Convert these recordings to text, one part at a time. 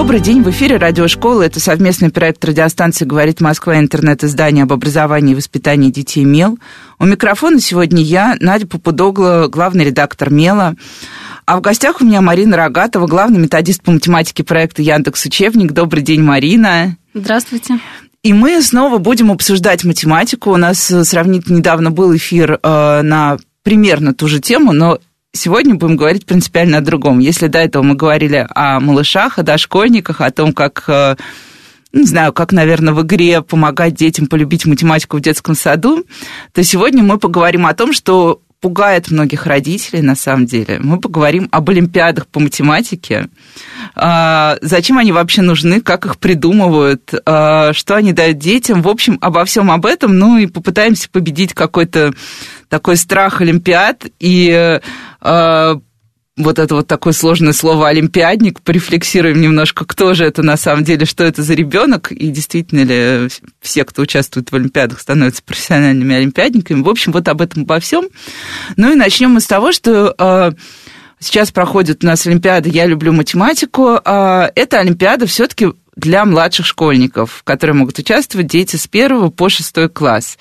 Добрый день, в эфире радиошкола. Это совместный проект радиостанции «Говорит Москва» интернет-издание об образовании и воспитании детей «Мел». У микрофона сегодня я, Надя Попудогла, главный редактор «Мела». А в гостях у меня Марина Рогатова, главный методист по математике проекта Яндекс Учебник. Добрый день, Марина. Здравствуйте. И мы снова будем обсуждать математику. У нас э, сравнительно недавно был эфир э, на примерно ту же тему, но сегодня будем говорить принципиально о другом. Если до этого мы говорили о малышах, о дошкольниках, о том, как э, не знаю, как, наверное, в игре помогать детям полюбить математику в детском саду, то сегодня мы поговорим о том, что пугает многих родителей, на самом деле. Мы поговорим об олимпиадах по математике. А, зачем они вообще нужны, как их придумывают, а, что они дают детям. В общем, обо всем об этом, ну и попытаемся победить какой-то такой страх олимпиад и а, вот это вот такое сложное слово олимпиадник, порефлексируем немножко, кто же это на самом деле, что это за ребенок, и действительно ли все, кто участвует в олимпиадах, становятся профессиональными олимпиадниками. В общем, вот об этом обо всем. Ну и начнем мы с того, что э, сейчас проходит у нас Олимпиада «Я люблю математику». Э, эта Олимпиада все-таки для младших школьников, в которой могут участвовать дети с первого по шестой класс.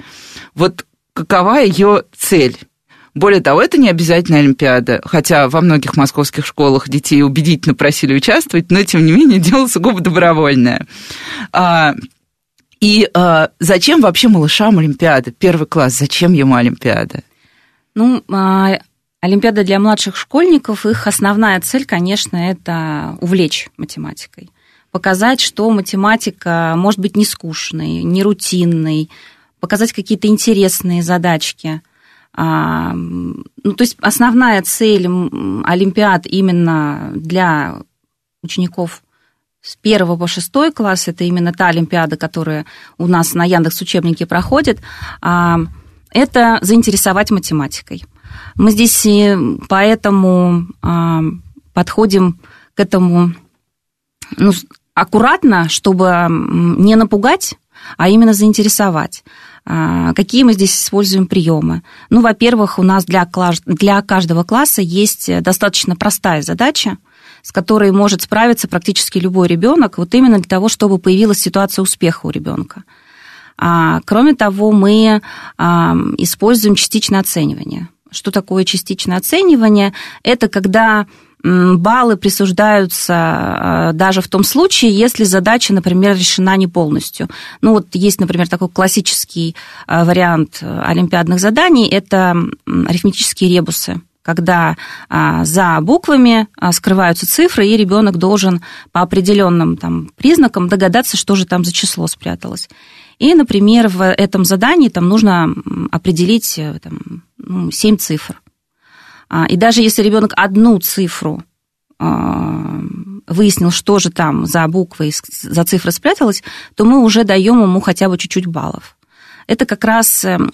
Вот какова ее цель? Более того, это не обязательная Олимпиада, хотя во многих московских школах детей убедительно просили участвовать, но, тем не менее, дело сугубо добровольное. А, и а, зачем вообще малышам Олимпиада? Первый класс, зачем ему Олимпиада? Ну, а, Олимпиада для младших школьников, их основная цель, конечно, это увлечь математикой. Показать, что математика может быть не скучной, не рутинной, показать какие-то интересные задачки – а, ну, то есть основная цель Олимпиад именно для учеников с первого по шестой класс, это именно та Олимпиада, которая у нас на Яндекс учебнике проходит, а, это заинтересовать математикой. Мы здесь поэтому а, подходим к этому ну, аккуратно, чтобы не напугать, а именно заинтересовать. А, какие мы здесь используем приемы? Ну, во-первых, у нас для, для каждого класса есть достаточно простая задача, с которой может справиться практически любой ребенок, вот именно для того, чтобы появилась ситуация успеха у ребенка. А, кроме того, мы а, используем частичное оценивание. Что такое частичное оценивание? Это когда баллы присуждаются а, даже в том случае, если задача, например, решена не полностью. Ну вот есть, например, такой классический а, вариант олимпиадных заданий, это арифметические ребусы когда а, за буквами скрываются цифры, и ребенок должен по определенным там, признакам догадаться, что же там за число спряталось. И, например, в этом задании там нужно определить там, ну, 7 цифр. А, и даже если ребенок одну цифру а, выяснил, что же там за буквы, за цифры спряталось, то мы уже даем ему хотя бы чуть-чуть баллов. Это как раз эм,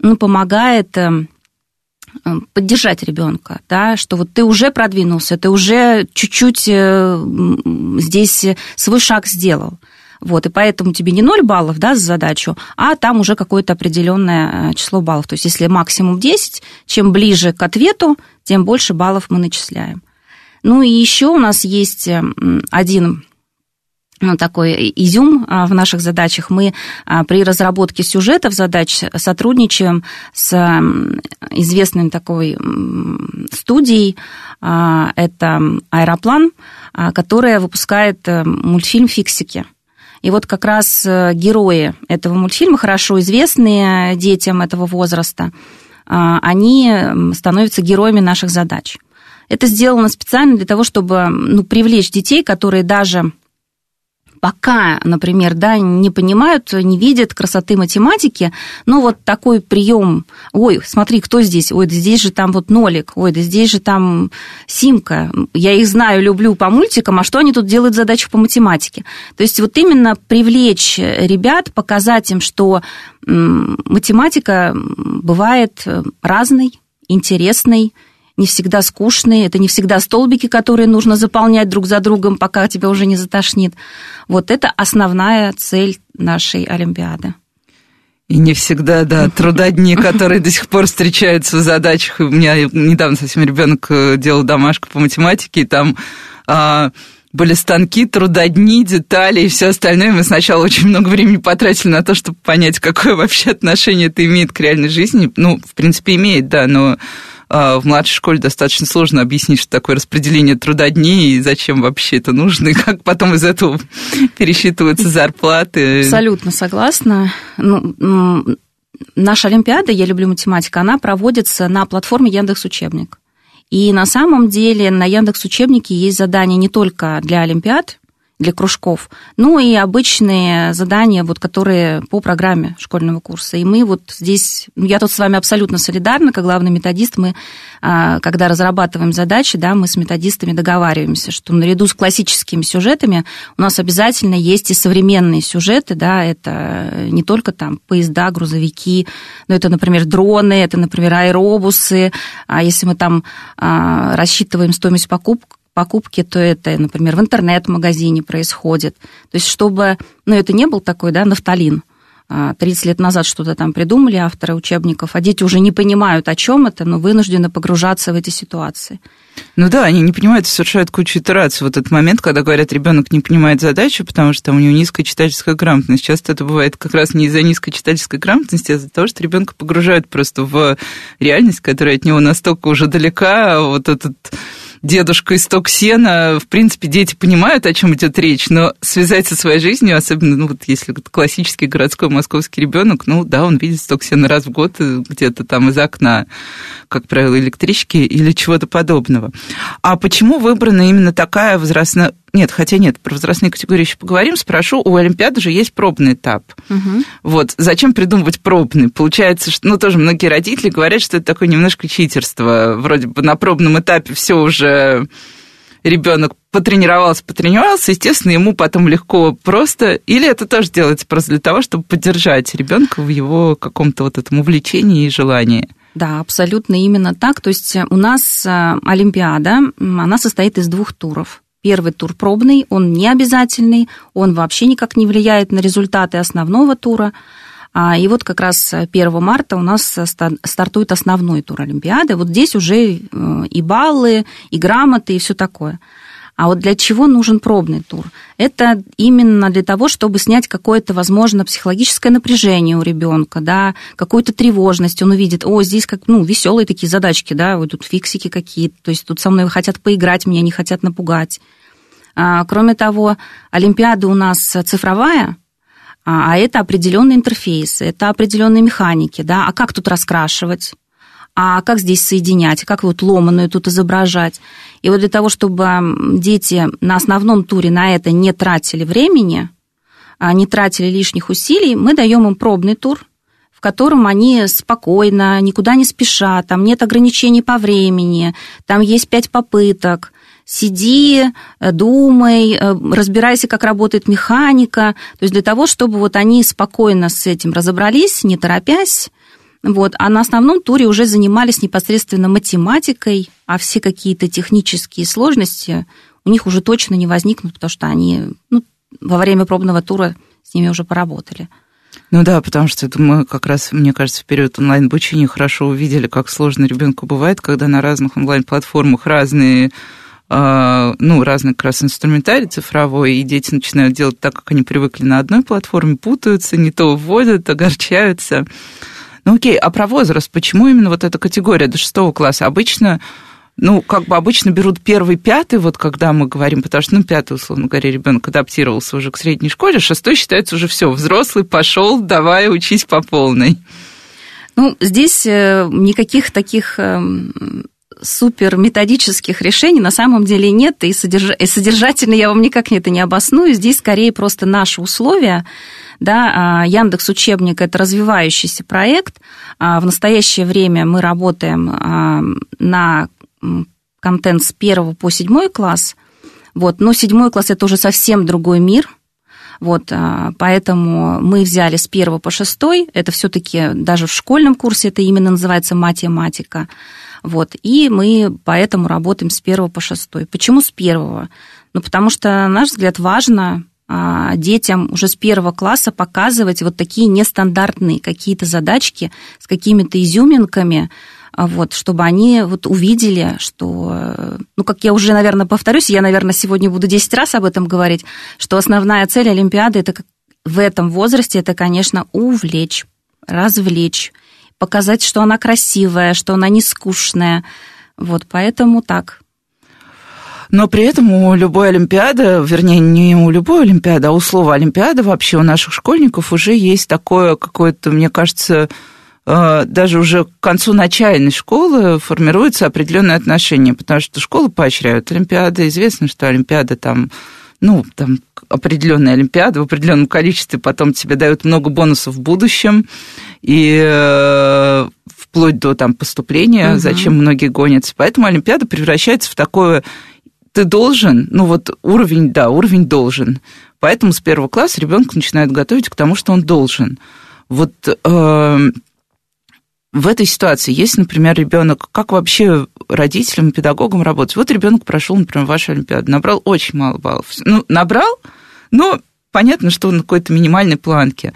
ну, помогает эм, эм, поддержать ребенка, да, что вот ты уже продвинулся, ты уже чуть-чуть э, здесь свой шаг сделал. Вот, и поэтому тебе не 0 баллов да, за задачу, а там уже какое-то определенное э, число баллов. То есть если максимум 10, чем ближе к ответу, тем больше баллов мы начисляем. Ну и еще у нас есть э, один ну, такой изюм в наших задачах. Мы при разработке сюжетов задач сотрудничаем с известной такой студией. Это «Аэроплан», которая выпускает мультфильм «Фиксики». И вот как раз э, герои этого мультфильма, хорошо известные детям этого возраста, а, они становятся героями наших задач. Это сделано специально для того, чтобы ну, привлечь детей, которые даже пока, например, да, не понимают, не видят красоты математики, но вот такой прием, ой, смотри, кто здесь, ой, да здесь же там вот нолик, ой, да здесь же там симка, я их знаю, люблю по мультикам, а что они тут делают задачу по математике? То есть вот именно привлечь ребят, показать им, что математика бывает разной, интересный, не всегда скучный, это не всегда столбики, которые нужно заполнять друг за другом, пока тебя уже не затошнит. Вот это основная цель нашей Олимпиады. И не всегда, да, трудодни, которые до сих пор встречаются в задачах. У меня недавно совсем ребенок э, делал домашку по математике, и там а, были станки, трудодни, детали и все остальное. Мы сначала очень много времени потратили на то, чтобы понять, какое вообще отношение это имеет к реальной жизни. Ну, в принципе, имеет, да, но в младшей школе достаточно сложно объяснить, что такое распределение трудодней и зачем вообще это нужно, и как потом из этого пересчитываются зарплаты. Абсолютно согласна. Ну, наша Олимпиада «Я люблю математику», она проводится на платформе Яндекс Учебник. И на самом деле на Яндекс Учебнике есть задания не только для Олимпиад, для кружков, ну и обычные задания, вот, которые по программе школьного курса. И мы вот здесь, ну, я тут с вами абсолютно солидарна, как главный методист, мы, а, когда разрабатываем задачи, да, мы с методистами договариваемся, что наряду с классическими сюжетами у нас обязательно есть и современные сюжеты, да, это не только там поезда, грузовики, но это, например, дроны, это, например, аэробусы, а если мы там а, рассчитываем стоимость покупок, покупки, то это, например, в интернет-магазине происходит. То есть, чтобы, ну, это не был такой, да, нафталин, 30 а, лет назад что-то там придумали авторы учебников, а дети уже не понимают, о чем это, но вынуждены погружаться в эти ситуации. Ну да, они не понимают, совершают кучу итераций. Вот этот момент, когда говорят, ребенок не понимает задачу, потому что у него низкая читательская грамотность. Часто это бывает как раз не из-за низкой читательской грамотности, а из-за того, что ребенка погружают просто в реальность, которая от него настолько уже далека, а вот этот дедушка из Токсена. В принципе, дети понимают, о чем идет речь, но связать со своей жизнью, особенно, ну, вот если классический городской московский ребенок, ну, да, он видит Токсена раз в год э, где-то там из окна, как правило, электрички или чего-то подобного. А почему выбрана именно такая возрастная нет, хотя нет, про возрастные категории еще поговорим. Спрошу, у Олимпиады же есть пробный этап. Угу. Вот, зачем придумывать пробный? Получается, что, ну, тоже многие родители говорят, что это такое немножко читерство. Вроде бы на пробном этапе все уже ребенок потренировался, потренировался, естественно, ему потом легко просто. Или это тоже делается просто для того, чтобы поддержать ребенка в его каком-то вот этом увлечении и желании? Да, абсолютно именно так. То есть у нас э, Олимпиада, она состоит из двух туров. Первый тур пробный, он не обязательный, он вообще никак не влияет на результаты основного тура. А, и вот как раз 1 марта у нас стартует основной тур Олимпиады. Вот здесь уже э, и баллы, и грамоты, и все такое. А вот для чего нужен пробный тур? Это именно для того, чтобы снять какое-то, возможно, психологическое напряжение у ребенка, да, какую-то тревожность. Он увидит, о, здесь как, ну, веселые такие задачки, да, вот тут фиксики какие-то, то есть тут со мной хотят поиграть, меня не хотят напугать. А, кроме того, Олимпиада у нас цифровая, а, а это определенный интерфейс, это определенные механики, да, а как тут раскрашивать? А как здесь соединять, как вот ломаную тут изображать. И вот для того, чтобы дети на основном туре на это не тратили времени, а не тратили лишних усилий, мы даем им пробный тур, в котором они спокойно, никуда не спешат, там нет ограничений по времени, там есть пять попыток, сиди, думай, разбирайся, как работает механика. То есть для того, чтобы вот они спокойно с этим разобрались, не торопясь, вот. А на основном туре уже занимались непосредственно математикой, а все какие-то технические сложности у них уже точно не возникнут, потому что они ну, во время пробного тура с ними уже поработали. Ну да, потому что мы как раз, мне кажется, в период онлайн-обучения хорошо увидели, как сложно ребенку бывает, когда на разных онлайн-платформах разные а, ну, разный как раз инструментарий цифровой, и дети начинают делать так, как они привыкли на одной платформе, путаются, не то вводят, огорчаются. Ну окей, а про возраст, почему именно вот эта категория до шестого класса? Обычно ну, как бы обычно берут первый, пятый, вот когда мы говорим, потому что, ну, пятый, условно говоря, ребенок адаптировался уже к средней школе, шестой считается уже все, взрослый пошел, давай учись по полной. Ну, здесь э, никаких таких эм, супер методических решений на самом деле нет, и содержательно я вам никак это не обосную. Здесь скорее просто наши условия. Да, а, Яндекс Учебник – это развивающийся проект. А, в настоящее время мы работаем а, на контент с первого по седьмой класс. Вот. Но седьмой класс – это уже совсем другой мир – Вот, поэтому мы взяли с первого по шестой, это все-таки даже в школьном курсе это именно называется математика. Вот, и мы поэтому работаем с первого по шестой. Почему с первого? Ну, потому что, на наш взгляд, важно детям уже с первого класса показывать вот такие нестандартные какие-то задачки с какими-то изюминками, а, вот, чтобы они вот увидели, что, ну, как я уже, наверное, повторюсь, я, наверное, сегодня буду 10 раз об этом говорить, что основная цель Олимпиады это в этом возрасте, это, конечно, увлечь, развлечь, показать, что она красивая, что она не скучная. Вот, поэтому так. Но при этом у любой Олимпиады, вернее, не у любой Олимпиады, а у слова Олимпиада вообще у наших школьников уже есть такое какое-то, мне кажется, э, даже уже к концу начальной школы формируется определенное отношение, потому что школы поощряют Олимпиады. Известно, что Олимпиада там ну, там определенная Олимпиада в определенном количестве, потом тебе дают много бонусов в будущем, и э, вплоть до там поступления, угу. зачем многие гонятся. Поэтому Олимпиада превращается в такое ты должен, ну вот уровень, да, уровень должен. Поэтому с первого класса ребенка начинают готовить к тому, что он должен. Вот э, в этой ситуации, если, например, ребенок, как вообще родителям педагогам работать? Вот ребенок прошел, например, вашу Олимпиаду, набрал очень мало баллов. Ну, набрал, но понятно, что он на какой-то минимальной планке.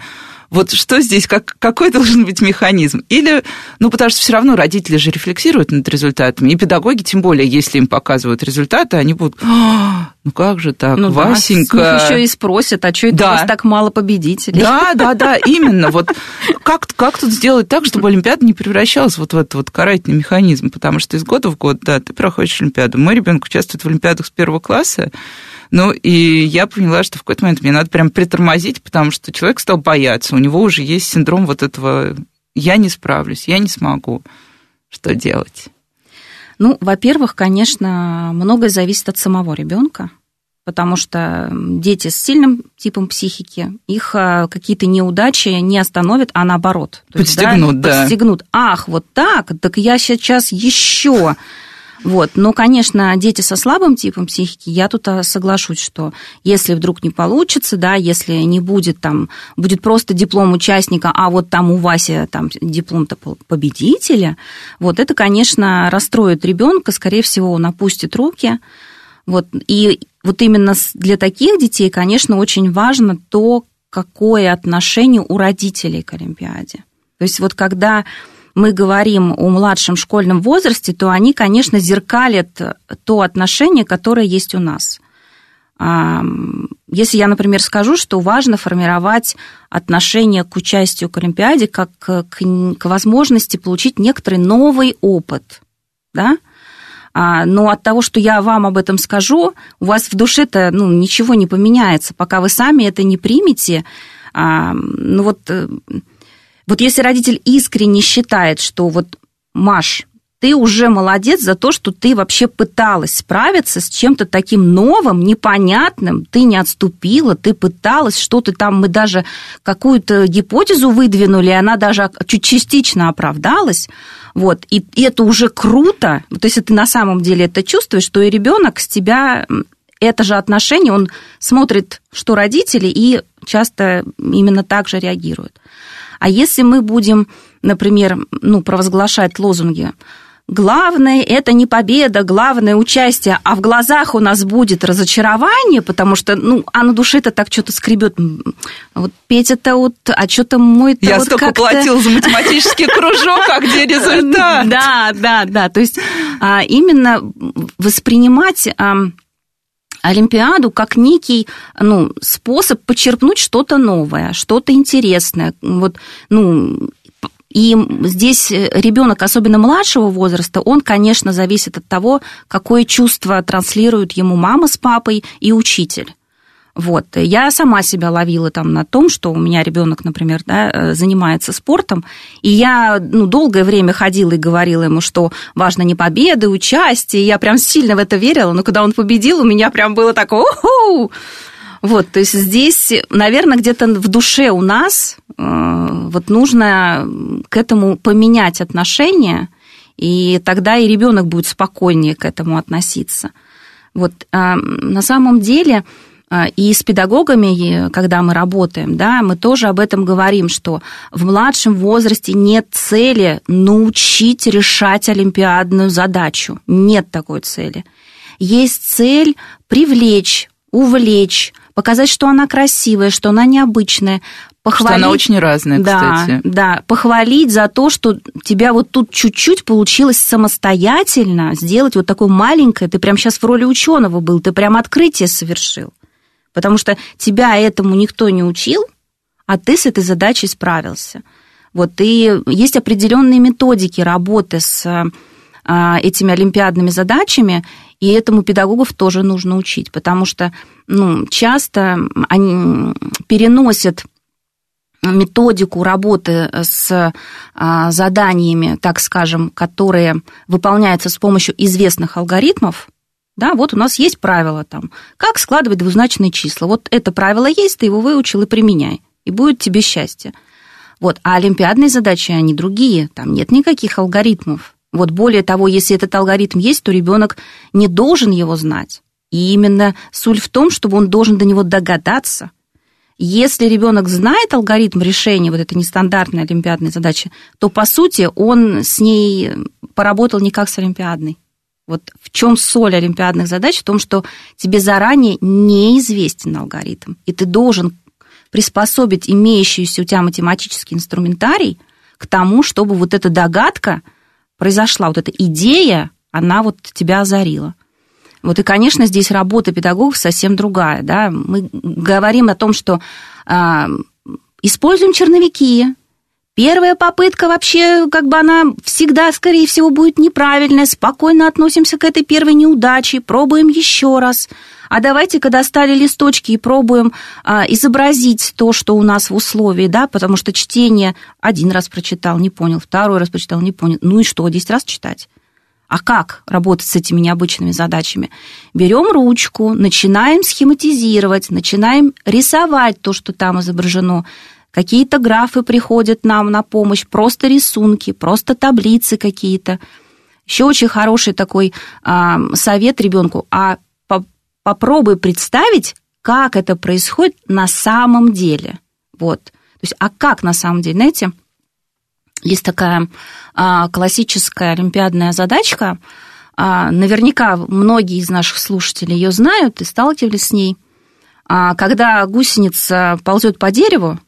Вот что здесь, как, какой должен быть механизм? Или, ну, потому что все равно родители же рефлексируют над результатами, и педагоги, тем более, если им показывают результаты, они будут, а, ну как же так, ну, Васенька... Да, еще и спросят, а что это да. у вас так мало победителей? Да, да, да, именно. Вот как, как тут сделать так, чтобы Олимпиада не превращалась вот в этот вот карательный механизм? Потому что из года в год, да, ты проходишь Олимпиаду. Мой ребенок участвует в Олимпиадах с первого класса, ну, и я поняла, что в какой-то момент мне надо прям притормозить, потому что человек стал бояться. У него уже есть синдром вот этого «я не справлюсь, я не смогу». Что делать? Ну, во-первых, конечно, многое зависит от самого ребенка, потому что дети с сильным типом психики, их а, какие-то неудачи не остановят, а наоборот. Подстегнут, да, да. Подстегнут. Ах, вот так, так я сейчас еще вот. Но, конечно, дети со слабым типом психики, я тут а, соглашусь, что если вдруг не получится, да, если не будет там, будет просто диплом участника, а вот там у Васи там диплом-то победителя, вот это, конечно, расстроит ребенка, скорее всего, он опустит руки. Вот. И вот именно для таких детей, конечно, очень важно то, какое отношение у родителей к Олимпиаде. То есть вот когда мы говорим о младшем школьном возрасте, то они, конечно, зеркалят то отношение, которое есть у нас. Если я, например, скажу, что важно формировать отношение к участию к Олимпиаде как к, к возможности получить некоторый новый опыт, да, а, но от того, что я вам об этом скажу, у вас в душе-то ну, ничего не поменяется, пока вы сами это не примете. Ну вот э, вот если родитель искренне считает, что вот, Маш, ты уже молодец за то, что ты вообще пыталась справиться с чем-то таким новым, непонятным, ты не отступила, ты пыталась, что-то там, мы даже какую-то гипотезу выдвинули, она даже чуть частично оправдалась, вот, и, и это уже круто, то есть ты на самом деле это чувствуешь, что и ребенок с тебя это же отношение, он смотрит, что родители, и часто именно так же реагирует. А если мы будем, например, ну, провозглашать лозунги Главное – это не победа, главное – участие, а в глазах у нас будет разочарование, потому что, ну, а на душе это так что-то скребет. Вот Петя-то вот, а что-то мой Я вот столько платил за математический кружок, а где результат? Да, да, да. То есть а, именно воспринимать Олимпиаду как некий ну, способ почерпнуть что-то новое, что-то интересное. Вот, ну, и здесь ребенок, особенно младшего возраста, он, конечно, зависит от того, какое чувство транслируют ему мама с папой и учитель. Вот. Я сама себя ловила там на том, что у меня ребенок, например, да, э, занимается спортом, и я ну, долгое время ходила и говорила ему, что важно не победа, участие, я прям сильно в это верила, но когда он победил, у меня прям было такое «Уху!» Вот, то есть здесь, наверное, где-то в душе у нас э, вот нужно к этому поменять отношение, и тогда и ребенок будет спокойнее к этому относиться. Вот, а на самом деле и с педагогами, когда мы работаем, да, мы тоже об этом говорим, что в младшем возрасте нет цели научить решать олимпиадную задачу. Нет такой цели. Есть цель привлечь, увлечь, показать, что она красивая, что она необычная, похвалить. Что она очень разная, да, кстати. Да, похвалить за то, что тебя вот тут чуть-чуть получилось самостоятельно сделать вот такое маленькое, ты прям сейчас в роли ученого был, ты прям открытие совершил. Потому что тебя этому никто не учил, а ты с этой задачей справился. Вот, и есть определенные методики работы с а, этими олимпиадными задачами, и этому педагогов тоже нужно учить, потому что ну, часто они переносят методику работы с а, заданиями, так скажем, которые выполняются с помощью известных алгоритмов, да, вот у нас есть правило там, как складывать двузначные числа. Вот это правило есть, ты его выучил и применяй, и будет тебе счастье. Вот, а олимпиадные задачи, они другие, там нет никаких алгоритмов. Вот более того, если этот алгоритм есть, то ребенок не должен его знать. И именно суть в том, чтобы он должен до него догадаться. Если ребенок знает алгоритм решения вот этой нестандартной олимпиадной задачи, то, по сути, он с ней поработал не как с олимпиадной. Вот в чем соль олимпиадных задач? В том, что тебе заранее неизвестен алгоритм, и ты должен приспособить имеющийся у тебя математический инструментарий к тому, чтобы вот эта догадка произошла, вот эта идея, она вот тебя озарила. Вот и, конечно, здесь работа педагогов совсем другая. Да? Мы говорим о том, что э, используем черновики, Первая попытка вообще, как бы она всегда, скорее всего, будет неправильная. Спокойно относимся к этой первой неудаче, пробуем еще раз. А давайте-ка достали листочки и пробуем а, изобразить то, что у нас в условии, да, потому что чтение один раз прочитал, не понял, второй раз прочитал, не понял. Ну и что, десять раз читать? А как работать с этими необычными задачами? Берем ручку, начинаем схематизировать, начинаем рисовать то, что там изображено какие-то графы приходят нам на помощь, просто рисунки, просто таблицы какие-то. Еще очень хороший такой а, совет ребенку, а по попробуй представить, как это происходит на самом деле. Вот. То есть, а как на самом деле, знаете, есть такая а, классическая олимпиадная задачка, а, наверняка многие из наших слушателей ее знают и сталкивались с ней. А, когда гусеница ползет по дереву,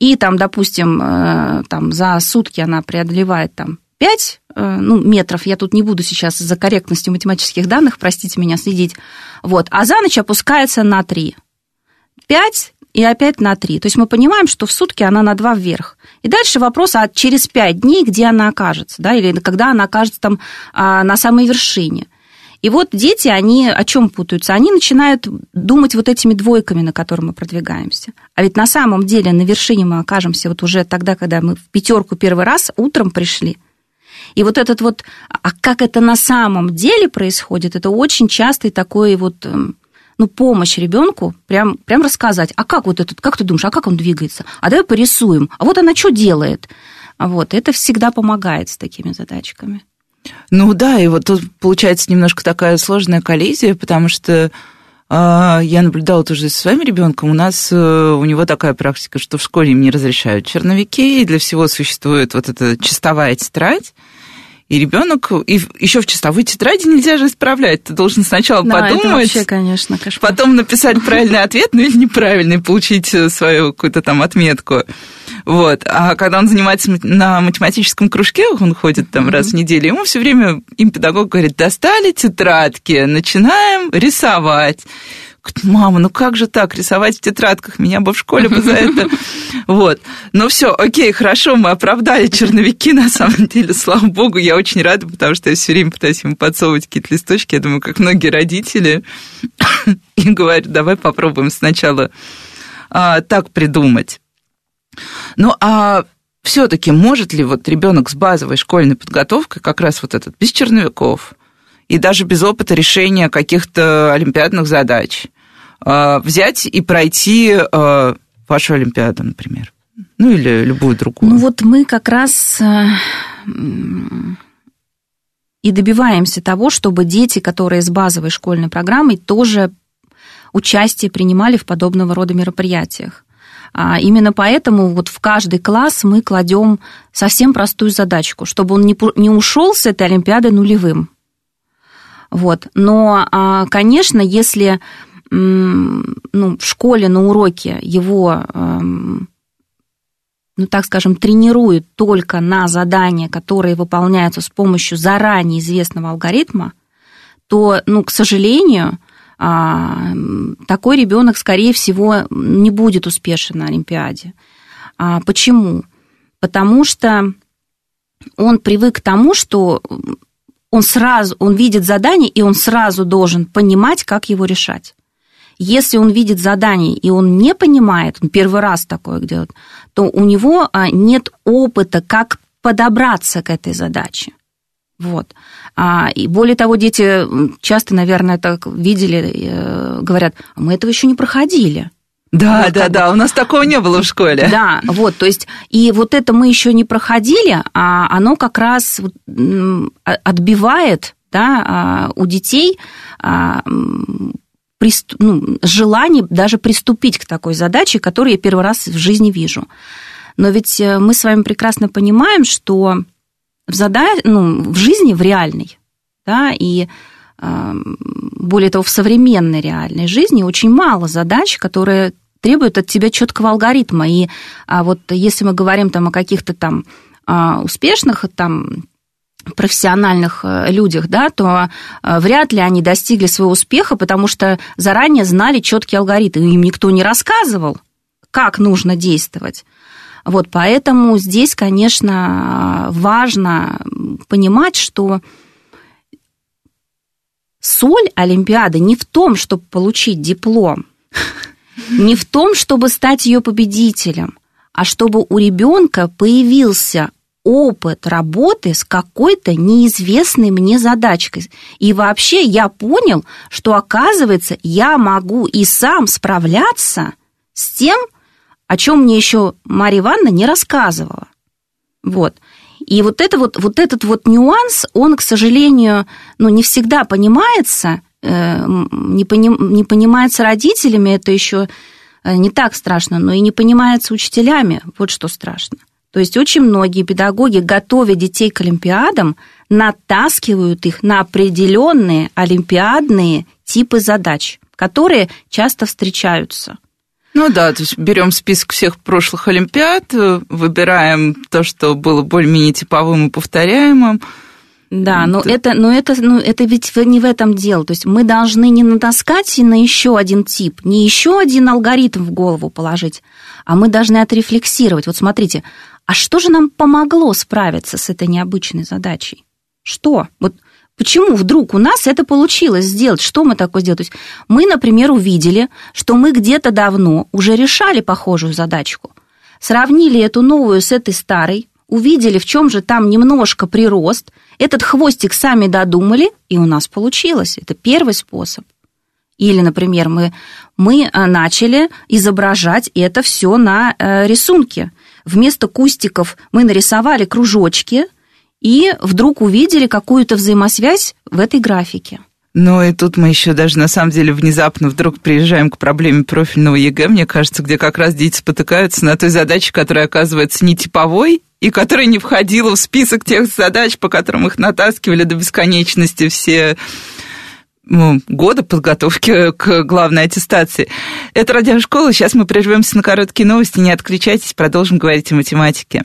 и там, допустим, э, там, за сутки она преодолевает там 5 э, ну, метров, я тут не буду сейчас за корректностью математических данных, простите меня, следить, вот, а за ночь опускается на 3. 5 и опять на 3. То есть мы понимаем, что в сутки она на 2 вверх. И дальше вопрос, а через 5 дней где она окажется, да, или когда она окажется там а, на самой вершине. И вот дети, они о чем путаются? Они начинают думать вот этими двойками, на которые мы продвигаемся. А ведь на самом деле на вершине мы окажемся вот уже тогда, когда мы в пятерку первый раз утром пришли. И вот этот вот, а как это на самом деле происходит, это очень частый такой вот эм, ну, помощь ребенку, прям, прям рассказать, а как вот этот, как ты думаешь, а как он двигается? А давай порисуем, а вот она что делает? Вот, это всегда помогает с такими задачками. Ну да, и вот тут получается немножко такая сложная коллизия, потому что э, я наблюдала тоже со своим ребенком. У нас э, у него такая практика, что в школе им не разрешают черновики, и для всего существует вот эта чистовая тетрадь. И ребенок, и еще в чистовой тетради нельзя же исправлять. Ты должен сначала да, подумать, это вообще, конечно, кошмар. потом написать правильный ответ, ну или неправильный, получить э, свою какую-то там отметку. Вот. А когда он занимается на математическом кружке, он ходит там mm-hmm. раз в неделю, ему все время им педагог говорит, достали тетрадки, начинаем рисовать. Мама, ну как же так, рисовать в тетрадках? Меня бы в школе бы за это... Вот. Ну все, окей, хорошо, мы оправдали черновики, на самом деле, слава богу, я очень рада, потому что я все время пытаюсь ему подсовывать какие-то листочки, я думаю, как многие родители, и говорю, давай попробуем сначала а, так придумать. Ну, а все-таки может ли вот ребенок с базовой школьной подготовкой, как раз вот этот, без черновиков, и даже без опыта решения каких-то олимпиадных задач, а, взять и пройти а, вашу олимпиаду, например? Ну, или любую другую. Ну, вот мы как раз э, и добиваемся того, чтобы дети, которые с базовой школьной программой, тоже участие принимали в подобного рода мероприятиях. А именно поэтому вот в каждый класс мы кладем совсем простую задачку, чтобы он не, ушел с этой Олимпиады нулевым. Вот. Но, а, конечно, если ну, в школе на уроке его, эм, ну так скажем, тренируют только на задания, которые выполняются с помощью заранее известного алгоритма, то, ну, к сожалению, такой ребенок, скорее всего, не будет успешен на Олимпиаде. А почему? Потому что он привык к тому, что он сразу, он видит задание, и он сразу должен понимать, как его решать. Если он видит задание, и он не понимает, он первый раз такое делает, то у него а, нет опыта, как подобраться к этой задаче. Вот. А, и более того, дети часто, наверное, так видели, э, говорят, «А мы этого еще не проходили. Да, вот, да, да, бы... у нас такого не было в школе. Да, вот, то есть, и вот это мы еще не проходили, а оно как раз отбивает да, а, у детей ну, желание даже приступить к такой задаче, которую я первый раз в жизни вижу. Но ведь э, мы с вами прекрасно понимаем, что в, задач, ну, в жизни, в реальной, да, и более того, в современной реальной жизни очень мало задач, которые требуют от тебя четкого алгоритма. И а вот если мы говорим там о каких-то там а, успешных там профессиональных э, людях, да, то э, вряд ли они достигли своего успеха, потому что заранее знали четкий алгоритм, им никто не рассказывал, как нужно действовать. Вот, поэтому здесь, конечно, важно понимать, что соль Олимпиады не в том, чтобы получить диплом, не в том, чтобы стать ее победителем, а чтобы у ребенка появился опыт работы с какой-то неизвестной мне задачкой. И вообще я понял, что оказывается я могу и сам справляться с тем, о чем мне еще Марья Ивановна не рассказывала. Вот. И вот, это вот, вот этот вот нюанс, он, к сожалению, ну, не всегда понимается, э, не, поним, не понимается родителями, это еще э, не так страшно, но и не понимается учителями, вот что страшно. То есть очень многие педагоги, готовя детей к олимпиадам, натаскивают их на определенные олимпиадные типы задач, которые часто встречаются – ну да, то есть берем список всех прошлых Олимпиад, выбираем то, что было более-менее типовым и повторяемым. Да, но это, но это, ну, это ведь не в этом дело. То есть мы должны не натаскать на еще один тип, не еще один алгоритм в голову положить, а мы должны отрефлексировать. Вот смотрите, а что же нам помогло справиться с этой необычной задачей? Что? Вот Почему вдруг у нас это получилось сделать? Что мы такое сделали? То есть мы, например, увидели, что мы где-то давно уже решали похожую задачку. Сравнили эту новую с этой старой, увидели, в чем же там немножко прирост, этот хвостик сами додумали, и у нас получилось. Это первый способ. Или, например, мы, мы э, начали изображать это все на э, рисунке. Вместо кустиков мы нарисовали кружочки – и вдруг увидели какую-то взаимосвязь в этой графике. Ну и тут мы еще даже на самом деле внезапно вдруг приезжаем к проблеме профильного ЕГЭ, мне кажется, где как раз дети спотыкаются на той задаче, которая оказывается не типовой, и которая не входила в список тех задач, по которым их натаскивали до бесконечности все ну, года подготовки к главной аттестации. Это радиошкола. Сейчас мы прервемся на короткие новости. Не отключайтесь, продолжим говорить о математике.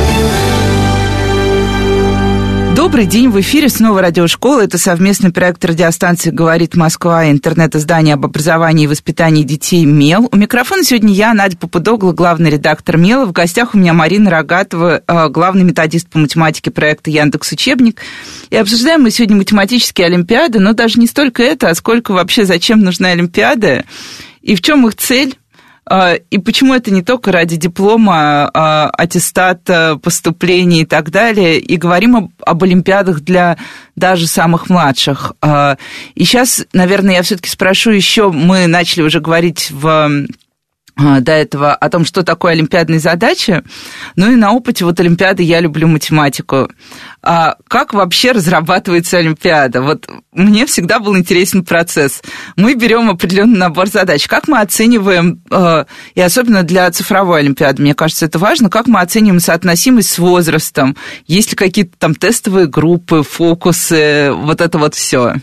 Добрый день, в эфире снова радиошкола. Это совместный проект радиостанции «Говорит Москва» и интернет-издание об образовании и воспитании детей «Мел». У микрофона сегодня я, Надя Попудогла, главный редактор «Мела». В гостях у меня Марина Рогатова, э, главный методист по математике проекта «Яндекс Учебник». И обсуждаем мы сегодня математические олимпиады, но даже не столько это, а сколько вообще зачем нужна олимпиада и в чем их цель, и почему это не только ради диплома, а, аттестата, поступления и так далее, и говорим об, об олимпиадах для даже самых младших. А, и сейчас, наверное, я все-таки спрошу еще, мы начали уже говорить в а, до этого о том, что такое олимпиадные задачи. Ну и на опыте вот Олимпиады я люблю математику. А как вообще разрабатывается Олимпиада? Вот мне всегда был интересен процесс. Мы берем определенный набор задач. Как мы оцениваем, а, и особенно для цифровой Олимпиады, мне кажется, это важно, как мы оцениваем соотносимость с возрастом? Есть ли какие-то там тестовые группы, фокусы, вот это вот все?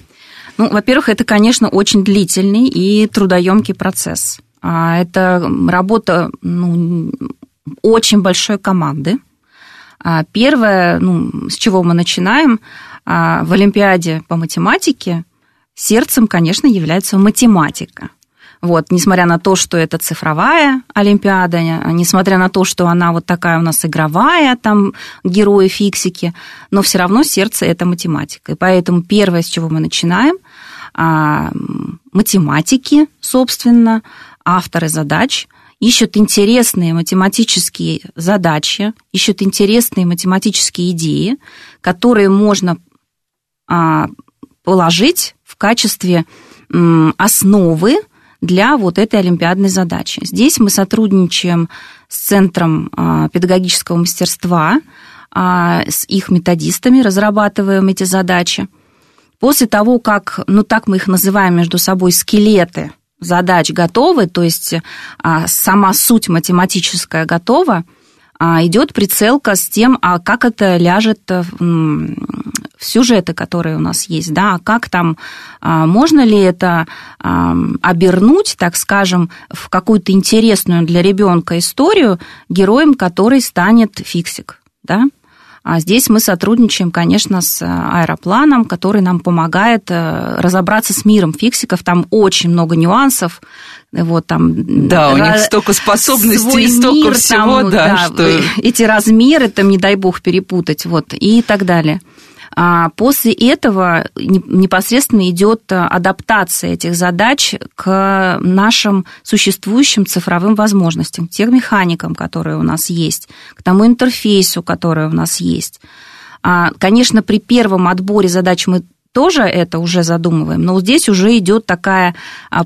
Ну, во-первых, это, конечно, очень длительный и трудоемкий процесс. А, это работа ну, очень большой команды. А, первое, ну, с чего мы начинаем, а, в Олимпиаде по математике сердцем, конечно, является математика. Вот, несмотря на то, что это цифровая Олимпиада, несмотря на то, что она вот такая у нас игровая, там герои, фиксики, но все равно сердце это математика. И поэтому первое, с чего мы начинаем, математики, собственно, авторы задач ищут интересные математические задачи, ищут интересные математические идеи, которые можно а, положить в качестве основы для вот этой олимпиадной задачи. Здесь мы сотрудничаем с Центром а, педагогического мастерства, а, с их методистами, разрабатываем эти задачи. После того, как, ну так мы их называем между собой, скелеты задач готовы, то есть а, сама суть математическая готова, а, идет прицелка с тем, а как это ляжет э, в сюжеты, которые у нас есть, да, а как там, можно ли это обернуть, так скажем, в какую-то интересную для ребенка историю, героем которой станет фиксик, да, а здесь мы сотрудничаем, конечно, с э, аэропланом, который нам помогает э, разобраться с миром фиксиков. Там очень много нюансов. Вот там да, у них столько способностей, столько мир, всего, там, да, да, что... Эти размеры, там, не дай бог, перепутать, вот, и так далее. А после этого непосредственно идет адаптация этих задач к нашим существующим цифровым возможностям, к тем механикам, которые у нас есть, к тому интерфейсу, который у нас есть. А, конечно, при первом отборе задач мы тоже это уже задумываем, но здесь уже идет такая а,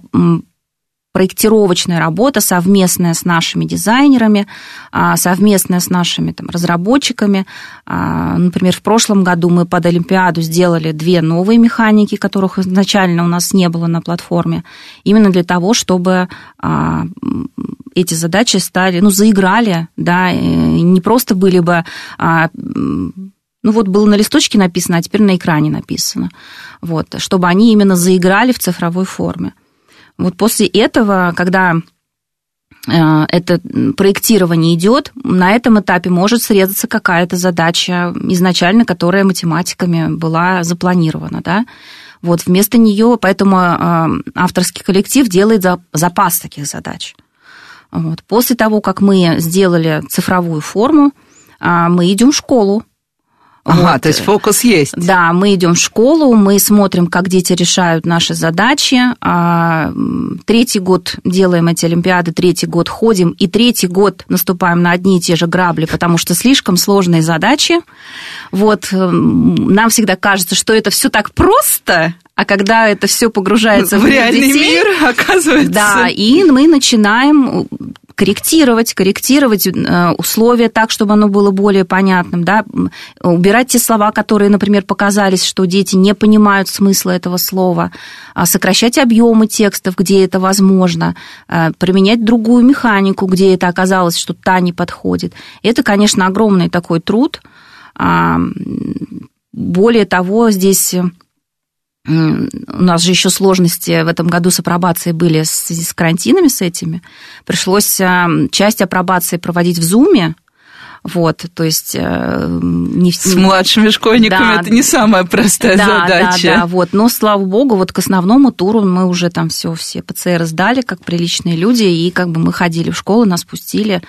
проектировочная работа совместная с нашими дизайнерами, а, совместная с нашими там, разработчиками. А, например, в прошлом году мы под Олимпиаду сделали две новые механики, которых изначально у нас не было на платформе, именно для того, чтобы а, эти задачи стали, ну, заиграли, да, не просто были бы ну вот было на листочке написано, а теперь на экране написано. Вот, чтобы они именно заиграли в цифровой форме. Вот после этого, когда э, это проектирование идет, на этом этапе может срезаться какая-то задача изначально, которая математиками была запланирована, да. Вот вместо нее, поэтому э, авторский коллектив делает запас таких задач. Вот. После того, как мы сделали цифровую форму, э, мы идем в школу, Ага, вот. то есть фокус есть. Да, мы идем в школу, мы смотрим, как дети решают наши задачи. А, третий год делаем эти олимпиады, третий год ходим, и третий год наступаем на одни и те же грабли, потому что слишком сложные задачи. Вот нам всегда кажется, что это все так просто, а когда это все погружается в, в реальный детей, мир, оказывается. Да, и мы начинаем корректировать, корректировать э, условия так, чтобы оно было более понятным, да, убирать те слова, которые, например, показались, что дети не понимают смысла этого слова, а сокращать объемы текстов, где это возможно, э, применять другую механику, где это оказалось, что та не подходит. Это, конечно, огромный такой труд. А, более того, здесь у нас же еще сложности в этом году с апробацией были в связи с карантинами с этими. Пришлось а, часть апробации проводить в Зуме, вот, то есть... Э, не, С младшими школьниками да, это не самая простая да, задача. Да, да, вот, но, слава богу, вот к основному туру мы уже там все, все ПЦР сдали, как приличные люди, и как бы мы ходили в школу, нас пустили,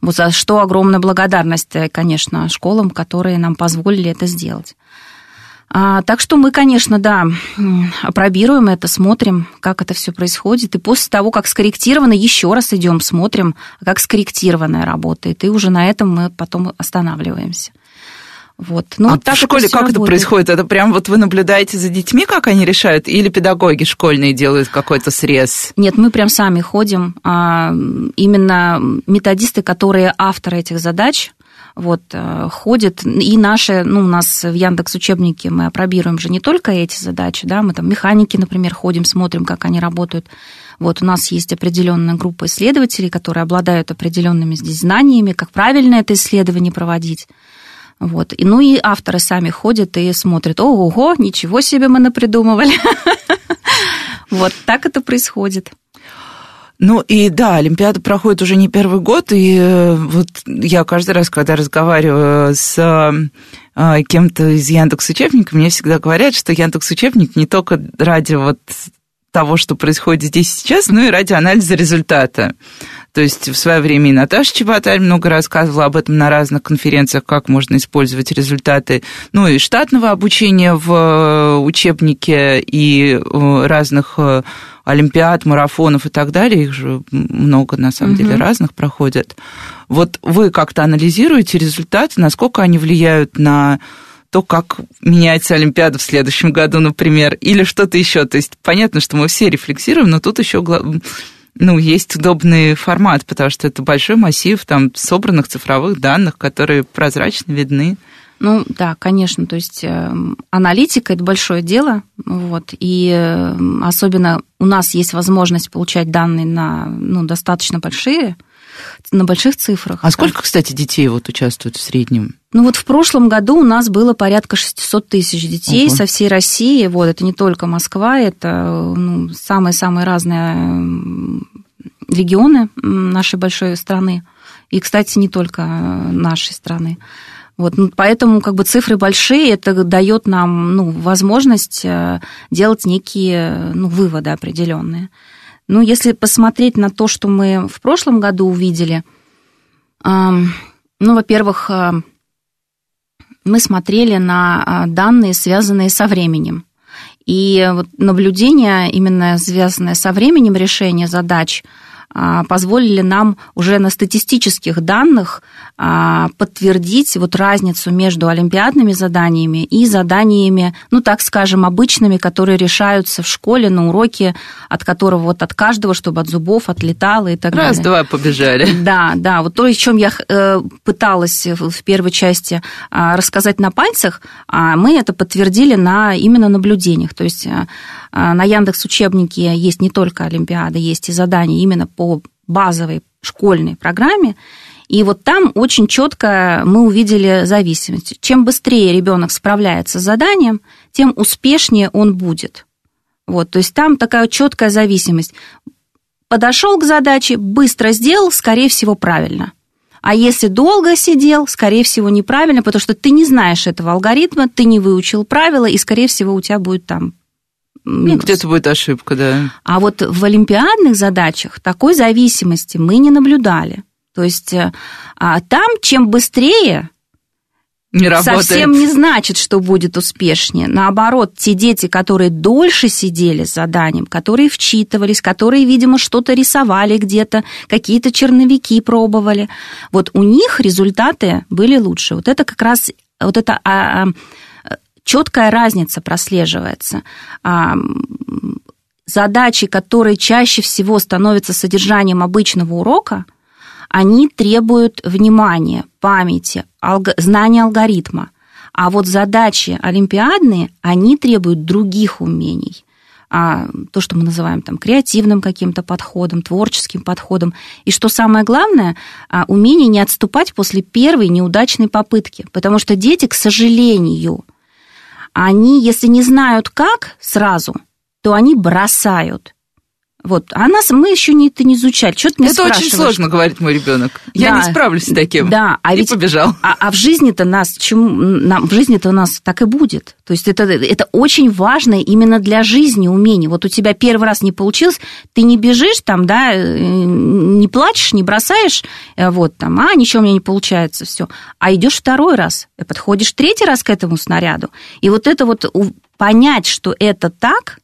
вот за что огромная благодарность, э, конечно, школам, которые нам позволили это сделать. А, так что мы, конечно, да, опробируем это, смотрим, как это все происходит. И после того, как скорректировано, еще раз идем, смотрим, как скорректированное работает. И уже на этом мы потом останавливаемся. Вот. Ну, а так в школе это как работает. это происходит? Это прям вот вы наблюдаете за детьми, как они решают, или педагоги школьные делают какой-то срез? Нет, мы прям сами ходим. А, именно методисты, которые авторы этих задач, вот, э, ходят, и наши, ну, у нас в Яндекс учебнике мы опробируем же не только эти задачи, да, мы там механики, например, ходим, смотрим, как они работают. Вот у нас есть определенная группа исследователей, которые обладают определенными здесь знаниями, как правильно это исследование проводить. Вот. И, ну и авторы сами ходят и смотрят, ого, ничего себе мы напридумывали. Вот так это происходит. Ну и да, Олимпиада проходит уже не первый год, и э, вот я каждый раз, когда разговариваю с э, кем-то из Яндекс учебника, мне всегда говорят, что Яндекс учебник не только ради вот того, что происходит здесь сейчас, но и ради анализа результата. То есть в свое время и Наташа Чеботарь много рассказывала об этом на разных конференциях, как можно использовать результаты, ну и штатного обучения в э, учебнике и разных олимпиад, марафонов и так далее, их же много на самом угу. деле разных проходят. Вот вы как-то анализируете результаты, насколько они влияют на то, как меняется Олимпиада в следующем году, например, или что-то еще. То есть понятно, что мы все рефлексируем, но тут еще ну, есть удобный формат, потому что это большой массив там собранных цифровых данных, которые прозрачно видны. Ну да, конечно, то есть э, аналитика это большое дело, вот, и э, особенно у нас есть возможность получать данные на ну, достаточно большие, на больших цифрах. А сколько, кстати, детей вот участвует в среднем? Ну вот в прошлом году у нас было порядка 600 тысяч детей угу. со всей России. Вот это не только Москва, это ну, самые-самые разные регионы нашей большой страны. И, кстати, не только нашей страны. Вот, ну, поэтому как бы цифры большие, это дает нам ну, возможность э, делать некие ну, выводы определенные. Ну, если посмотреть на то, что мы в прошлом году увидели, ну, во-первых, э, мы смотрели на а, данные, связанные со временем. И вот наблюдение, именно связанное со временем решения задач, позволили нам уже на статистических данных а, подтвердить вот разницу между олимпиадными заданиями и заданиями, ну так скажем, обычными, которые решаются в школе на уроке, от которого вот от каждого, чтобы от зубов отлетало и так Раз, далее. Раз, два, побежали. Да, да, вот то, о чем я э, пыталась в первой части а, рассказать на пальцах, мы это подтвердили на именно наблюдениях. То есть на Яндекс учебнике есть не только олимпиада, есть и задания именно по базовой школьной программе. И вот там очень четко мы увидели зависимость. Чем быстрее ребенок справляется с заданием, тем успешнее он будет. Вот, то есть там такая четкая зависимость. Подошел к задаче, быстро сделал, скорее всего, правильно. А если долго сидел, скорее всего, неправильно, потому что ты не знаешь этого алгоритма, ты не выучил правила, и, скорее всего, у тебя будет там ну, где-то будет ошибка, да. А вот в олимпиадных задачах такой зависимости мы не наблюдали. То есть э, а там чем быстрее, не работает. совсем не значит, что будет успешнее. Наоборот, те дети, которые дольше сидели с заданием, которые вчитывались, которые, видимо, что-то рисовали где-то, какие-то черновики пробовали, вот у них результаты были лучше. Вот это как раз вот это а, а, четкая разница прослеживается. Задачи, которые чаще всего становятся содержанием обычного урока, они требуют внимания, памяти, знания алгоритма. А вот задачи олимпиадные, они требуют других умений. А, то, что мы называем там креативным каким-то подходом, творческим подходом. И что самое главное, а, умение не отступать после первой неудачной попытки. Потому что дети, к сожалению, они, если не знают как сразу, то они бросают. Вот, а нас мы еще не, это не изучали. Что ты Это очень сложно, говорит мой ребенок. Я да, не справлюсь с таким. Да, а и ведь побежал. А, а в жизни-то нас чему, нам, в жизни-то у нас так и будет. То есть это, это очень важное именно для жизни умение. Вот у тебя первый раз не получилось, ты не бежишь там, да, э, не плачешь, не бросаешь, э, вот там, а ничего у меня не получается, все. А идешь второй раз, подходишь третий раз к этому снаряду. И вот это вот понять, что это так,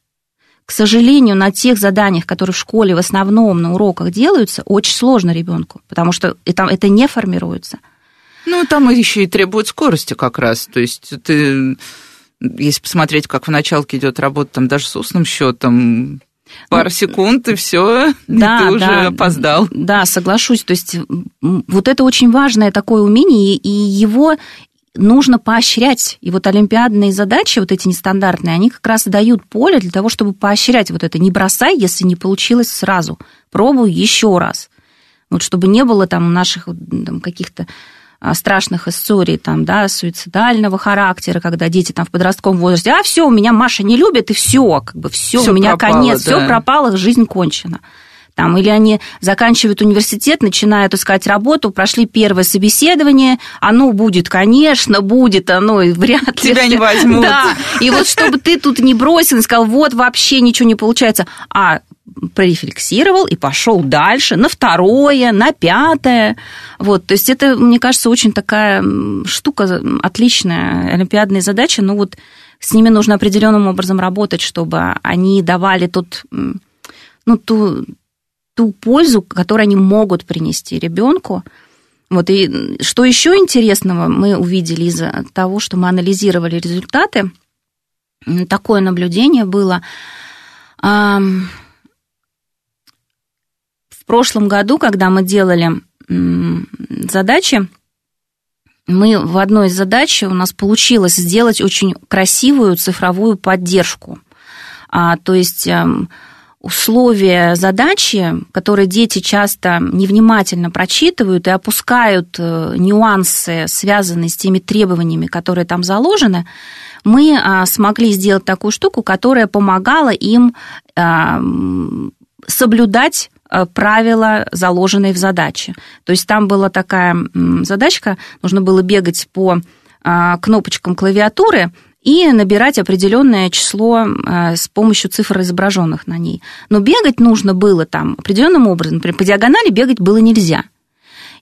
к сожалению, на тех заданиях, которые в школе в основном на уроках делаются, очень сложно ребенку, потому что это, это не формируется. Ну, там еще и требует скорости как раз. То есть ты, если посмотреть, как в началке идет работа, там даже с устным счетом, Пару ну, секунд, и все, да, ты уже да, опоздал. Да, соглашусь. То есть вот это очень важное такое умение, и его нужно поощрять. И вот олимпиадные задачи, вот эти нестандартные, они как раз дают поле для того, чтобы поощрять вот это. Не бросай, если не получилось сразу. Пробуй еще раз. Вот чтобы не было там наших там, каких-то а, страшных историй там, да, суицидального характера, когда дети там в подростковом возрасте, а все, у меня Маша не любит, и все, как бы все, у меня пропало, конец, да. все пропало, жизнь кончена там, или они заканчивают университет, начинают искать работу, прошли первое собеседование, оно будет, конечно, будет, оно вряд ли. Тебя не возьмут. Да, и вот чтобы ты тут не бросил и сказал, вот вообще ничего не получается, а прорефлексировал и пошел дальше, на второе, на пятое. Вот, то есть это, мне кажется, очень такая штука отличная, олимпиадные задачи, но вот с ними нужно определенным образом работать, чтобы они давали тот, ну, ту, ту пользу, которую они могут принести ребенку. Вот и что еще интересного мы увидели из-за того, что мы анализировали результаты, такое наблюдение было. В прошлом году, когда мы делали задачи, мы в одной из задач у нас получилось сделать очень красивую цифровую поддержку. А, то есть условия задачи, которые дети часто невнимательно прочитывают и опускают э, нюансы, связанные с теми требованиями, которые там заложены, мы а, смогли сделать такую штуку, которая помогала им а, соблюдать э, правила, заложенные в задаче. То есть там была такая задачка, нужно было бегать по а, кнопочкам клавиатуры, и набирать определенное число э, с помощью цифр, изображенных на ней. Но бегать нужно было там определенным образом. Например, по диагонали бегать было нельзя.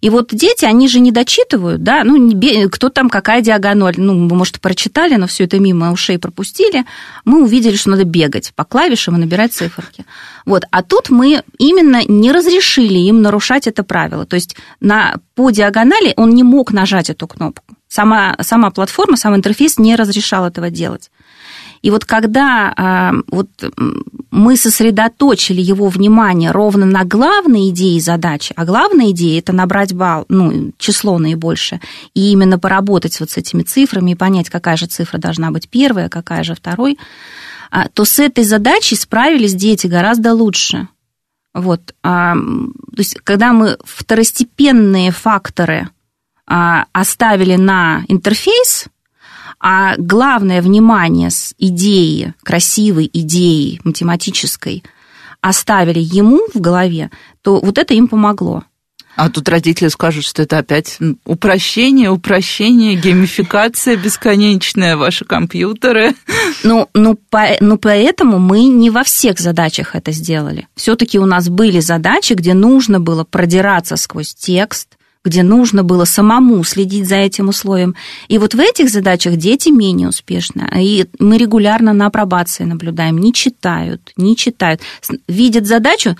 И вот дети, они же не дочитывают, да, ну, кто там, какая диагональ, ну, мы, может, прочитали, но все это мимо ушей пропустили, мы увидели, что надо бегать по клавишам и набирать циферки. Вот, а тут мы именно не разрешили им нарушать это правило, то есть на, по диагонали он не мог нажать эту кнопку. Сама, сама платформа, сам интерфейс не разрешал этого делать. И вот когда а, вот мы сосредоточили его внимание ровно на главной идее задачи, а главная идея – это набрать балл, ну, число наибольшее, и именно поработать вот с этими цифрами и понять, какая же цифра должна быть первая, какая же второй, а, то с этой задачей справились дети гораздо лучше. Вот. То есть, когда мы второстепенные факторы оставили на интерфейс, а главное внимание с идеи, красивой идеей математической оставили ему в голове, то вот это им помогло. А тут родители скажут, что это опять упрощение, упрощение, геймификация бесконечная, ваши компьютеры. Ну, ну, по, ну, поэтому мы не во всех задачах это сделали. Все-таки у нас были задачи, где нужно было продираться сквозь текст, где нужно было самому следить за этим условием. И вот в этих задачах дети менее успешны. И мы регулярно на апробации наблюдаем. Не читают, не читают. Видят задачу,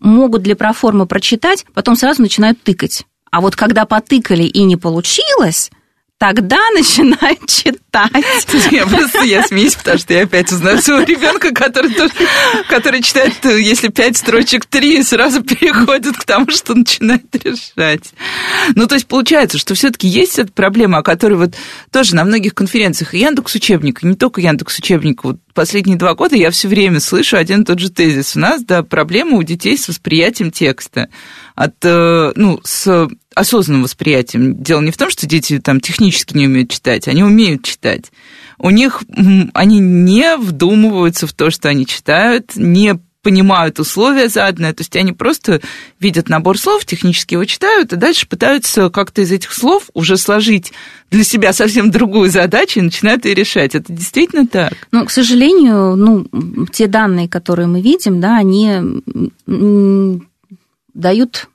могут для проформы прочитать, потом сразу начинают тыкать. А вот когда потыкали и не получилось, тогда начинает читать. Я просто я смеюсь, потому что я опять узнаю своего ребенка, который, тоже, который читает, если пять строчек три, сразу переходит к тому, что начинает решать. Ну, то есть получается, что все-таки есть эта проблема, о которой вот тоже на многих конференциях и Яндекс учебник, и не только Яндекс учебник, вот последние два года я все время слышу один и тот же тезис. У нас, да, проблема у детей с восприятием текста. От, э, ну, с осознанным восприятием. Дело не в том, что дети там технически не умеют читать, они умеют читать. У них они не вдумываются в то, что они читают, не понимают условия заданные, то есть они просто видят набор слов, технически его читают, и дальше пытаются как-то из этих слов уже сложить для себя совсем другую задачу и начинают ее решать. Это действительно так? Ну, к сожалению, ну, те данные, которые мы видим, да, они дают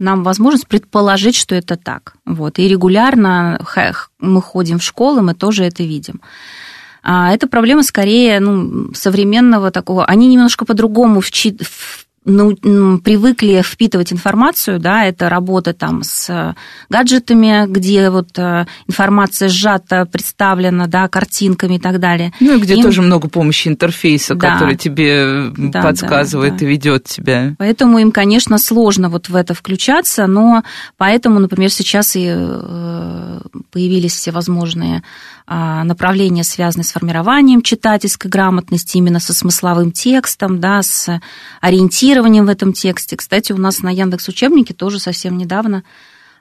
нам возможность предположить, что это так. Вот. И регулярно мы ходим в школы, мы тоже это видим. А это проблема скорее ну, современного такого. Они немножко по-другому вчит, ну, привыкли впитывать информацию, да, это работа там с гаджетами, где вот э, информация сжата, представлена, да, картинками и так далее. Ну, и где Им... тоже много помощи интерфейса, да. который тебе да, подсказывает да, да. и ведет тебя. Поэтому им, конечно, сложно вот в это включаться, но поэтому, например, сейчас и э, появились все возможные а, направления, связанные с формированием читательской грамотности, именно со смысловым текстом, да, с ориентированием в этом тексте. Кстати, у нас на Яндекс учебнике тоже совсем недавно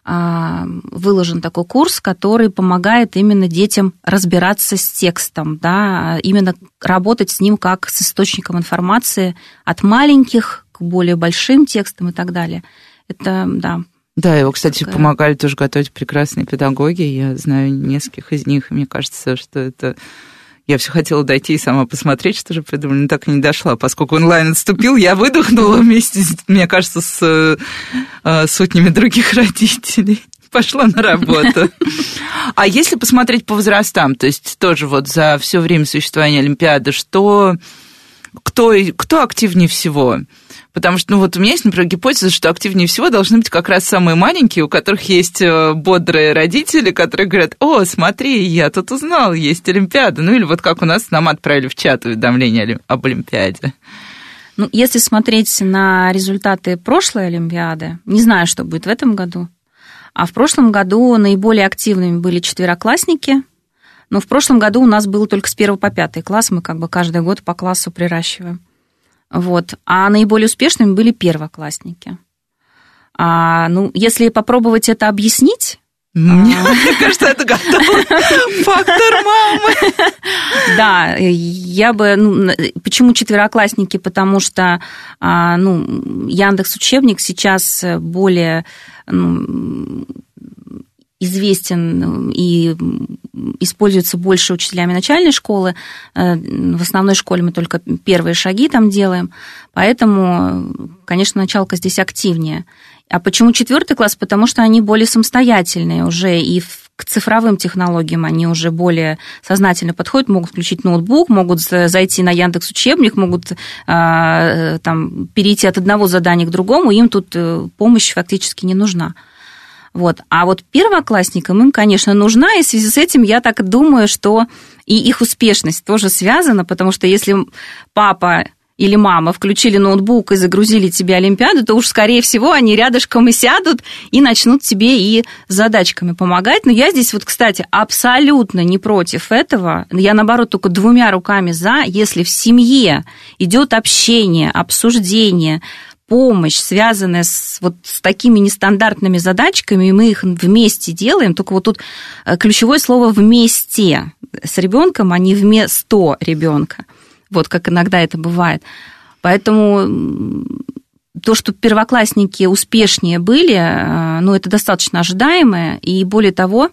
а, выложен такой курс, который помогает именно детям разбираться с текстом, да, именно работать с ним как с источником информации от маленьких к более большим текстам и так далее. Это, да, да, его, кстати, такая... помогали тоже готовить прекрасные педагоги. Я знаю нескольких из них, и мне кажется, что это... Я все хотела дойти и сама посмотреть, что же придумали, но так и не дошла. Поскольку онлайн отступил, я выдохнула вместе, мне кажется, с э, сотнями других родителей пошла на работу. А если посмотреть по возрастам, то есть тоже вот за все время существования Олимпиады, что кто, кто активнее всего? Потому что, ну вот у меня есть, например, гипотеза, что активнее всего должны быть как раз самые маленькие, у которых есть э, бодрые родители, которые говорят, о, смотри, я тут узнал, есть Олимпиада. Ну или вот как у нас нам отправили в чат уведомление об Олимпиаде. Ну, если смотреть на результаты прошлой Олимпиады, не знаю, что будет в этом году, а в прошлом году наиболее активными были четвероклассники, но в прошлом году у нас было только с 1 по 5 класс, мы как бы каждый год по классу приращиваем. Вот. А наиболее успешными были первоклассники. А, ну, если попробовать это объяснить, мне а. кажется, это готов фактор мамы. Да, я бы... Ну, почему четвероклассники? Потому что а, ну, Яндекс Учебник сейчас более ну, известен и используется больше учителями начальной школы. Э, в основной школе мы только первые шаги там делаем. Поэтому, конечно, началка здесь активнее. А почему четвертый класс? Потому что они более самостоятельные уже и к цифровым технологиям они уже более сознательно подходят, могут включить ноутбук, могут зайти на Яндекс Учебник, могут э, там, перейти от одного задания к другому, им тут э, помощь фактически не нужна. Вот. А вот первоклассникам им, конечно, нужна, и в связи с этим я так думаю, что и их успешность тоже связана, потому что если папа или мама включили ноутбук и загрузили тебе Олимпиаду, то уж, скорее всего, они рядышком и сядут и начнут тебе и задачками помогать. Но я здесь вот, кстати, абсолютно не против этого. Я, наоборот, только двумя руками за, если в семье идет общение, обсуждение, помощь, связанная с вот с такими нестандартными задачками, и мы их вместе делаем, только вот тут э, ключевое слово «вместе» с ребенком, а не вместо ребенка. Вот как иногда это бывает. Поэтому то, что первоклассники успешнее были, э, ну, это достаточно ожидаемое, и более того,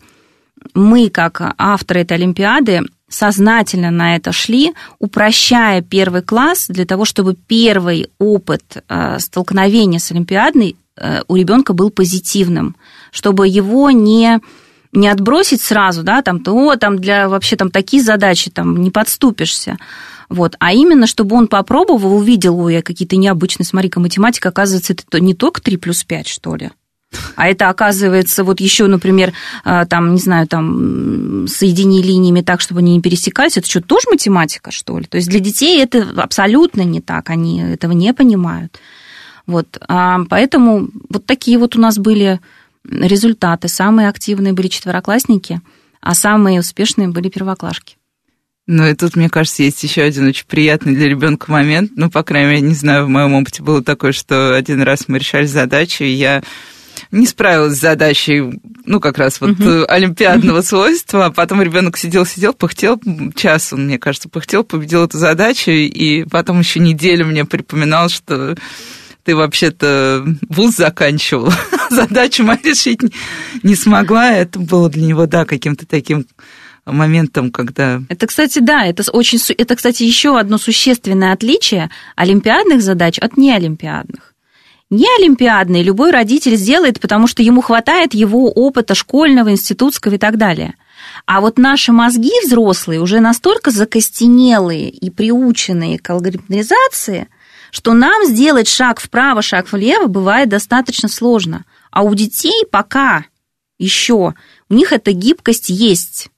мы, как авторы этой Олимпиады, сознательно на это шли, упрощая первый класс для того, чтобы первый опыт э, столкновения с Олимпиадной э, у ребенка был позитивным, чтобы его не не отбросить сразу, да, там, то, там для вообще там такие задачи, там, не подступишься, вот, а именно, чтобы он попробовал, увидел, ой, какие-то необычные, смотри-ка, математика, оказывается, это не только 3 плюс 5, что ли, а это оказывается вот еще, например, а, там, не знаю, там соедини линиями так, чтобы они не пересекались. Это что, тоже математика, что ли? То есть для детей это абсолютно не так, они этого не понимают. Вот, а поэтому вот такие вот у нас были результаты. Самые активные были четвероклассники, а самые успешные были первоклашки. Ну и тут, мне кажется, есть еще один очень приятный для ребенка момент. Ну, по крайней мере, не знаю, в моем опыте было такое, что один раз мы решали задачу, и я не справилась с задачей, ну, как раз вот угу. олимпиадного свойства, а потом ребенок сидел-сидел, пыхтел, час он, мне кажется, пыхтел, победил эту задачу, и потом еще неделю мне припоминал, что ты вообще-то вуз заканчивал, задачу мою решить не смогла, это было для него, да, каким-то таким моментом, когда... Это, кстати, да, это очень, это, кстати, еще одно существенное отличие олимпиадных задач от неолимпиадных. Неолимпиадные любой родитель сделает, потому что ему хватает его опыта школьного, институтского и так далее. А вот наши мозги взрослые уже настолько закостенелые и приученные к алгоритмизации, что нам сделать шаг вправо, шаг влево бывает достаточно сложно. А у детей пока еще у них эта гибкость есть.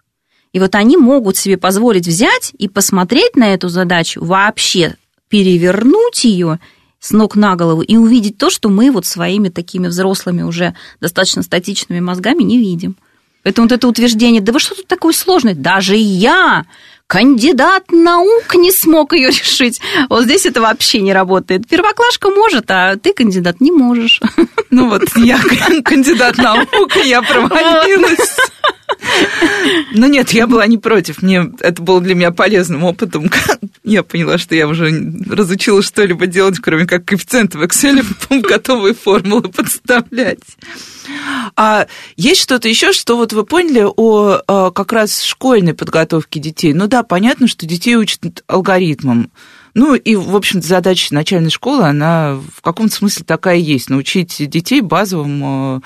И вот они могут себе позволить взять и посмотреть на эту задачу, вообще перевернуть ее с ног на голову и увидеть то, что мы вот своими такими взрослыми уже достаточно статичными мозгами не видим. Поэтому вот это утверждение, да вы что тут такое сложное? Даже я, кандидат наук, не смог ее решить. Вот здесь это вообще не работает. Первоклашка может, а ты кандидат не можешь. Ну вот я кандидат наук, я провалилась. Ну нет, я была не против. Мне это было для меня полезным опытом. Я поняла, что я уже разучилась что-либо делать, кроме как коэффициент в Excel, готовые формулы подставлять. А есть что-то еще, что вот вы поняли о а, как раз школьной подготовке детей? Ну да, понятно, что детей учат алгоритмам. Ну и, в общем-то, задача начальной школы, она в каком-то смысле такая есть. Научить детей базовым а,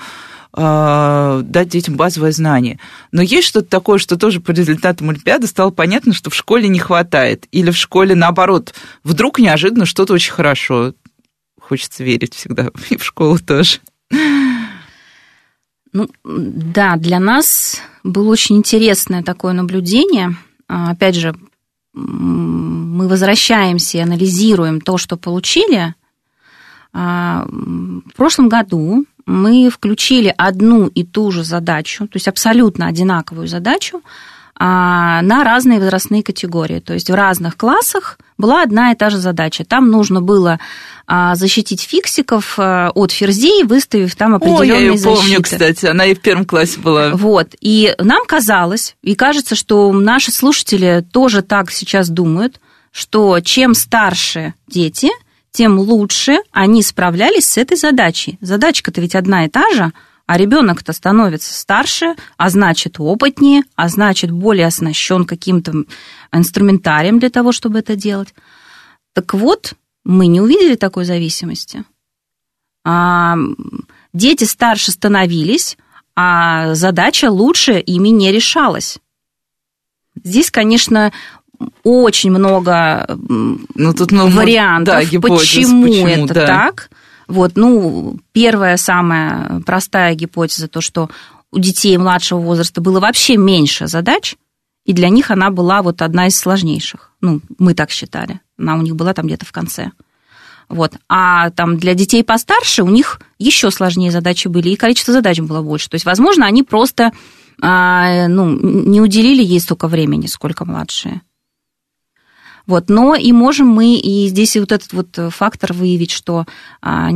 а, дать детям базовое знание. Но есть что-то такое, что тоже по результатам Олимпиады стало понятно, что в школе не хватает. Или в школе, наоборот, вдруг неожиданно что-то очень хорошо. Хочется верить всегда, и в школу тоже. Ну, да, для нас было очень интересное такое наблюдение. А, опять же, мы возвращаемся и анализируем то, что получили. А, в прошлом году мы включили одну и ту же задачу, то есть абсолютно одинаковую задачу, на разные возрастные категории. То есть в разных классах была одна и та же задача. Там нужно было а, защитить фиксиков а, от ферзей, выставив там определенные О, я ее защиты. помню, кстати, она и в первом классе была. Вот, и нам казалось, и кажется, что наши слушатели тоже так сейчас думают, что чем старше дети – тем лучше они справлялись с этой задачей. Задачка-то ведь одна и та же, а ребенок-то становится старше, а значит опытнее, а значит более оснащен каким-то инструментарием для того, чтобы это делать. Так вот, мы не увидели такой зависимости. А дети старше становились, а задача лучше ими не решалась. Здесь, конечно, очень много ну, тут много вариантов, да, гипотез, почему, почему это да. так. Вот, ну, первая самая простая гипотеза, то, что у детей младшего возраста было вообще меньше задач, и для них она была вот одна из сложнейших. Ну, мы так считали. Она у них была там где-то в конце. Вот. А там для детей постарше у них еще сложнее задачи были, и количество задач было больше. То есть, возможно, они просто а, ну, не уделили ей столько времени, сколько младшие. Вот, но и можем мы и здесь вот этот вот фактор выявить, что а,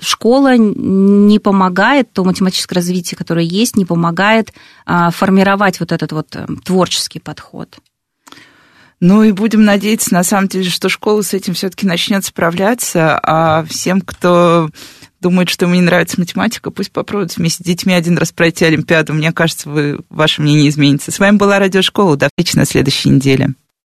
школа не помогает, то математическое развитие, которое есть, не помогает а, формировать вот этот вот э, творческий подход. Ну и будем надеяться, на самом деле, что школа с этим все-таки начнет справляться, а всем, кто думает, что ему не нравится математика, пусть попробуют вместе с детьми один раз пройти Олимпиаду. Мне кажется, вы, ваше мнение изменится. С вами была Радиошкола. До встречи на следующей неделе.